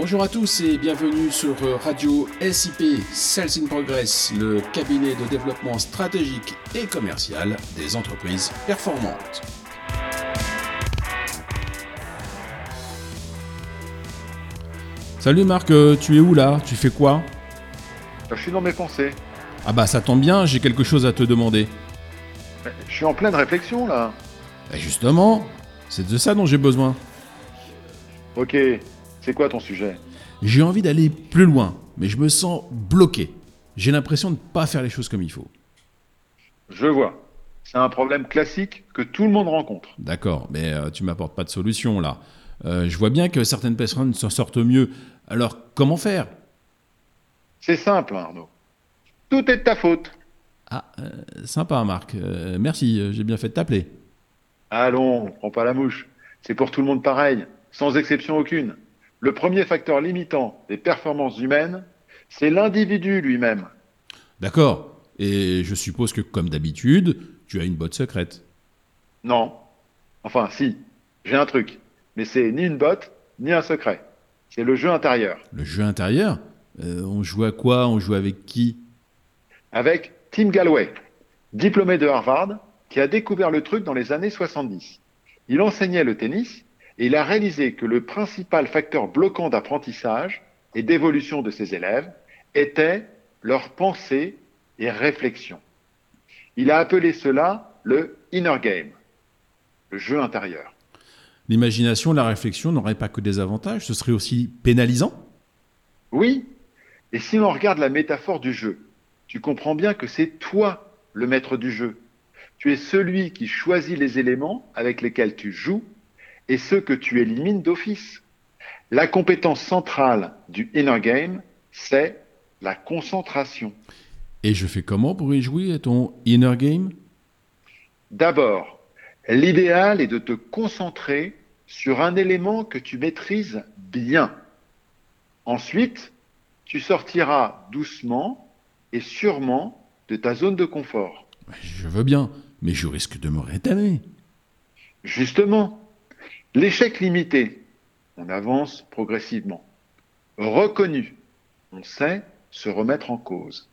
Bonjour à tous et bienvenue sur Radio SIP Sales in Progress, le cabinet de développement stratégique et commercial des entreprises performantes. Salut Marc, euh, tu es où là? Tu fais quoi? Je suis dans mes pensées. Ah bah ça tombe bien, j'ai quelque chose à te demander. Je suis en pleine réflexion là. Et justement, c'est de ça dont j'ai besoin. Ok, c'est quoi ton sujet? J'ai envie d'aller plus loin, mais je me sens bloqué. J'ai l'impression de ne pas faire les choses comme il faut. Je vois. C'est un problème classique que tout le monde rencontre. D'accord, mais euh, tu m'apportes pas de solution là. Euh, je vois bien que certaines personnes s'en sortent mieux. Alors, comment faire? C'est simple, Arnaud. Tout est de ta faute. Ah, euh, sympa, Marc. Merci, j'ai bien fait de t'appeler. Allons, prends pas la mouche. C'est pour tout le monde pareil, sans exception aucune. Le premier facteur limitant des performances humaines, c'est l'individu lui-même. D'accord. Et je suppose que, comme d'habitude, tu as une botte secrète. Non. Enfin, si. J'ai un truc. Mais c'est ni une botte, ni un secret. C'est le jeu intérieur. Le jeu intérieur? Euh, On joue à quoi? On joue avec qui? Avec Tim Galloway, diplômé de Harvard, qui a découvert le truc dans les années 70. Il enseignait le tennis et il a réalisé que le principal facteur bloquant d'apprentissage et d'évolution de ses élèves était leur pensée et réflexion. Il a appelé cela le inner game, le jeu intérieur. L'imagination, la réflexion n'auraient pas que des avantages, ce serait aussi pénalisant? Oui, et si l'on regarde la métaphore du jeu, tu comprends bien que c'est toi le maître du jeu. Tu es celui qui choisit les éléments avec lesquels tu joues et ceux que tu élimines d'office. La compétence centrale du inner game, c'est la concentration. Et je fais comment pour y jouer à ton inner game? D'abord, l'idéal est de te concentrer sur un élément que tu maîtrises bien. Ensuite, tu sortiras doucement et sûrement de ta zone de confort. Je veux bien, mais je risque de me rétamer. Justement, l'échec limité, on avance progressivement. Reconnu, on sait se remettre en cause.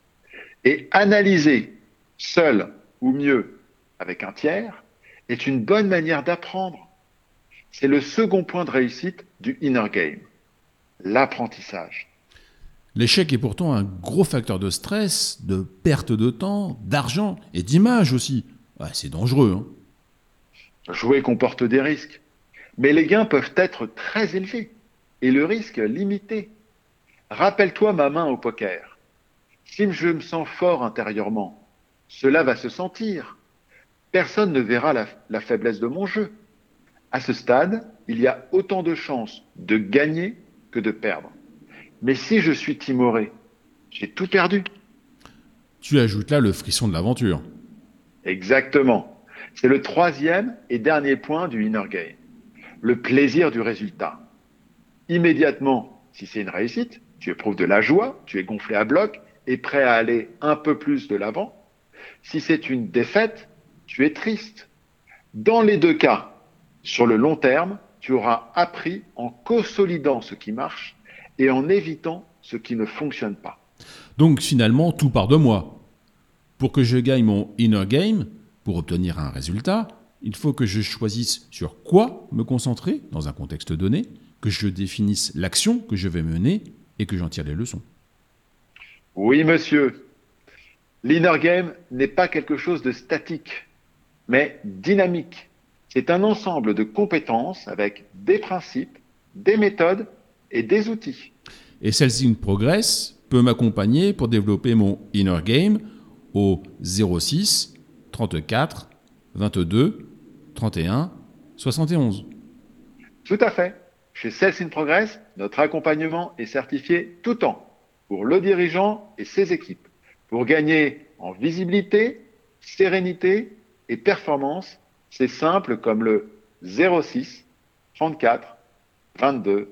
Et analyser, seul ou mieux avec un tiers, est une bonne manière d'apprendre. C'est le second point de réussite du inner game, l'apprentissage. L'échec est pourtant un gros facteur de stress, de perte de temps, d'argent et d'image aussi. Ouais, c'est dangereux. Hein Jouer comporte des risques, mais les gains peuvent être très élevés et le risque limité. Rappelle-toi ma main au poker. Si je me sens fort intérieurement, cela va se sentir. Personne ne verra la, la faiblesse de mon jeu. À ce stade, il y a autant de chances de gagner que de perdre. Mais si je suis timoré, j'ai tout perdu. Tu ajoutes là le frisson de l'aventure. Exactement. C'est le troisième et dernier point du inner game. Le plaisir du résultat. Immédiatement, si c'est une réussite, tu éprouves de la joie, tu es gonflé à bloc et prêt à aller un peu plus de l'avant. Si c'est une défaite, tu es triste. Dans les deux cas, sur le long terme, tu auras appris en consolidant ce qui marche et en évitant ce qui ne fonctionne pas. Donc finalement, tout part de moi. Pour que je gagne mon inner game, pour obtenir un résultat, il faut que je choisisse sur quoi me concentrer dans un contexte donné, que je définisse l'action que je vais mener et que j'en tire les leçons. Oui, monsieur. L'inner game n'est pas quelque chose de statique, mais dynamique. C'est un ensemble de compétences avec des principes, des méthodes et des outils. Et Celles in Progress peut m'accompagner pour développer mon inner game au 06 34 22 31 71. Tout à fait. Chez Sales in Progress, notre accompagnement est certifié tout temps pour le dirigeant et ses équipes pour gagner en visibilité, sérénité et performance. C'est simple comme le 06 34 22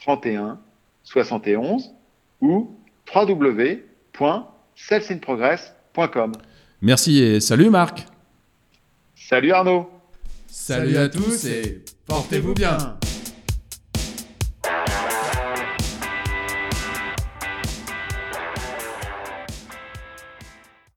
31 71 ou www.salesinprogress.com. Merci et salut Marc. Salut Arnaud. Salut à tous et portez-vous bien.